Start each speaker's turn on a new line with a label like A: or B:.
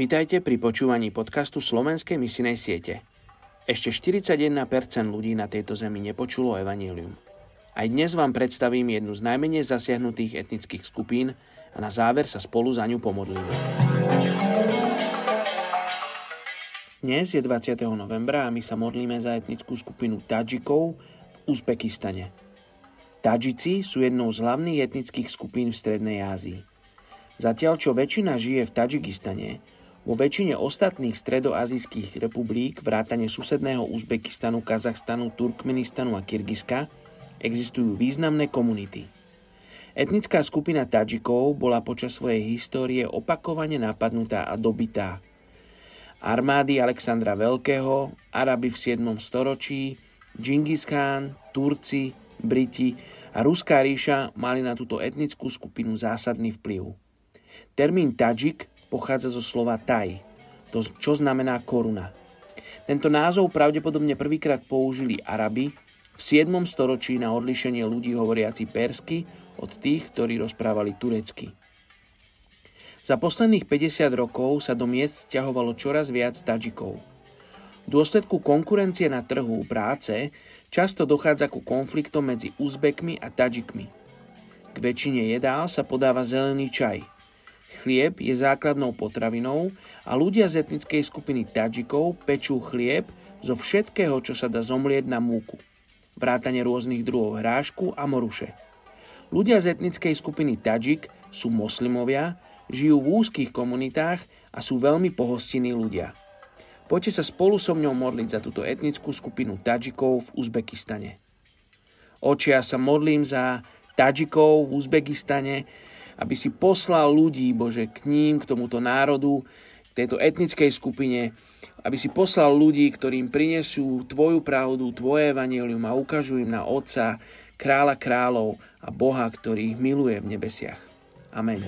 A: Vítajte pri počúvaní podcastu Slovenskej misinej siete. Ešte 41% ľudí na tejto zemi nepočulo evanílium. Aj dnes vám predstavím jednu z najmenej zasiahnutých etnických skupín a na záver sa spolu za ňu pomodlíme. Dnes je 20. novembra a my sa modlíme za etnickú skupinu Tadžikov v Uzbekistane. Tadžici sú jednou z hlavných etnických skupín v Strednej Ázii. Zatiaľ, čo väčšina žije v Tadžikistane, vo väčšine ostatných stredoazijských republik, vrátane susedného Uzbekistanu, Kazachstanu, Turkmenistanu a Kyrgyzska, existujú významné komunity. Etnická skupina Tadžikov bola počas svojej histórie opakovane napadnutá a dobitá. Armády Alexandra Veľkého, Araby v 7. storočí, Džingis Khan, Turci, Briti a Ruská ríša mali na túto etnickú skupinu zásadný vplyv. Termín Tadžik pochádza zo slova taj, to, čo znamená koruna. Tento názov pravdepodobne prvýkrát použili Arabi v 7. storočí na odlišenie ľudí hovoriaci persky od tých, ktorí rozprávali turecky. Za posledných 50 rokov sa do miest ťahovalo čoraz viac Tadžikov. V dôsledku konkurencie na trhu práce často dochádza ku konfliktom medzi Uzbekmi a Tadžikmi. K väčšine jedál sa podáva zelený čaj – Chlieb je základnou potravinou a ľudia z etnickej skupiny Tadžikov pečú chlieb zo všetkého, čo sa dá zomlieť na múku. Vrátane rôznych druhov hrášku a moruše. Ľudia z etnickej skupiny Tadžik sú moslimovia, žijú v úzkých komunitách a sú veľmi pohostinní ľudia. Poďte sa spolu so mňou modliť za túto etnickú skupinu Tadžikov v Uzbekistane. Očia sa modlím za Tadžikov v Uzbekistane, aby si poslal ľudí, Bože, k ním, k tomuto národu, k tejto etnickej skupine, aby si poslal ľudí, ktorým prinesú Tvoju pravdu, Tvoje evanelium a ukážu im na Otca, kráľa kráľov a Boha, ktorý ich miluje v nebesiach. Amen.